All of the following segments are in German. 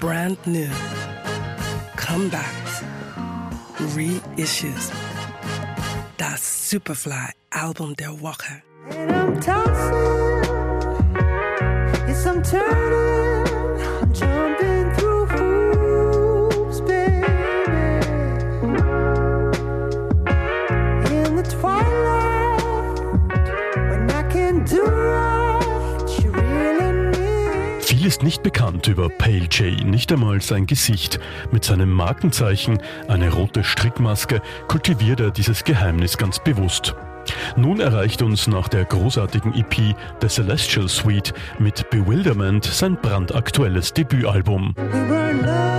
brand new, comebacks, reissues. That Superfly Album der Woche. Viel ist nicht bekannt über Pale J, nicht einmal sein Gesicht. Mit seinem Markenzeichen, eine rote Strickmaske, kultiviert er dieses Geheimnis ganz bewusst. Nun erreicht uns nach der großartigen EP The Celestial Suite mit Bewilderment sein brandaktuelles Debütalbum. We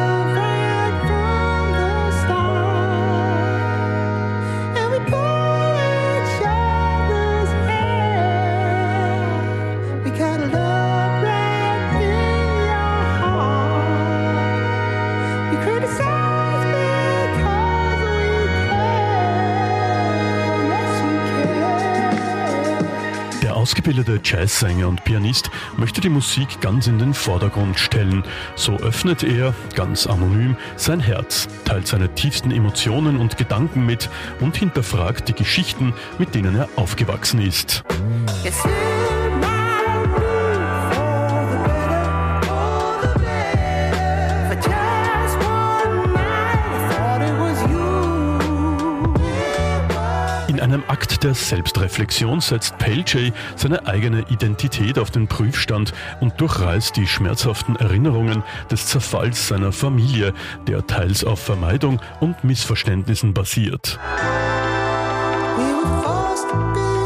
Der ausgebildete Jazzsänger und Pianist möchte die Musik ganz in den Vordergrund stellen. So öffnet er, ganz anonym, sein Herz, teilt seine tiefsten Emotionen und Gedanken mit und hinterfragt die Geschichten, mit denen er aufgewachsen ist. Yes, In einem Akt der Selbstreflexion setzt J seine eigene Identität auf den Prüfstand und durchreißt die schmerzhaften Erinnerungen des Zerfalls seiner Familie, der teils auf Vermeidung und Missverständnissen basiert. We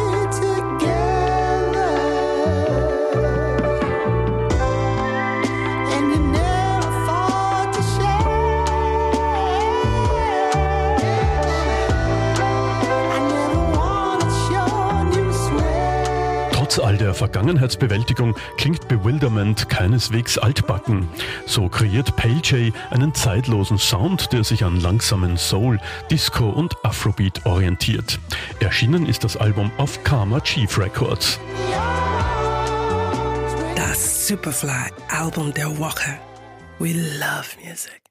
Trotz all der Vergangenheitsbewältigung klingt Bewilderment keineswegs altbacken. So kreiert Pale einen zeitlosen Sound, der sich an langsamen Soul, Disco und Afrobeat orientiert. Erschienen ist das Album auf Karma Chief Records. Das Superfly Album der Woche. We love music.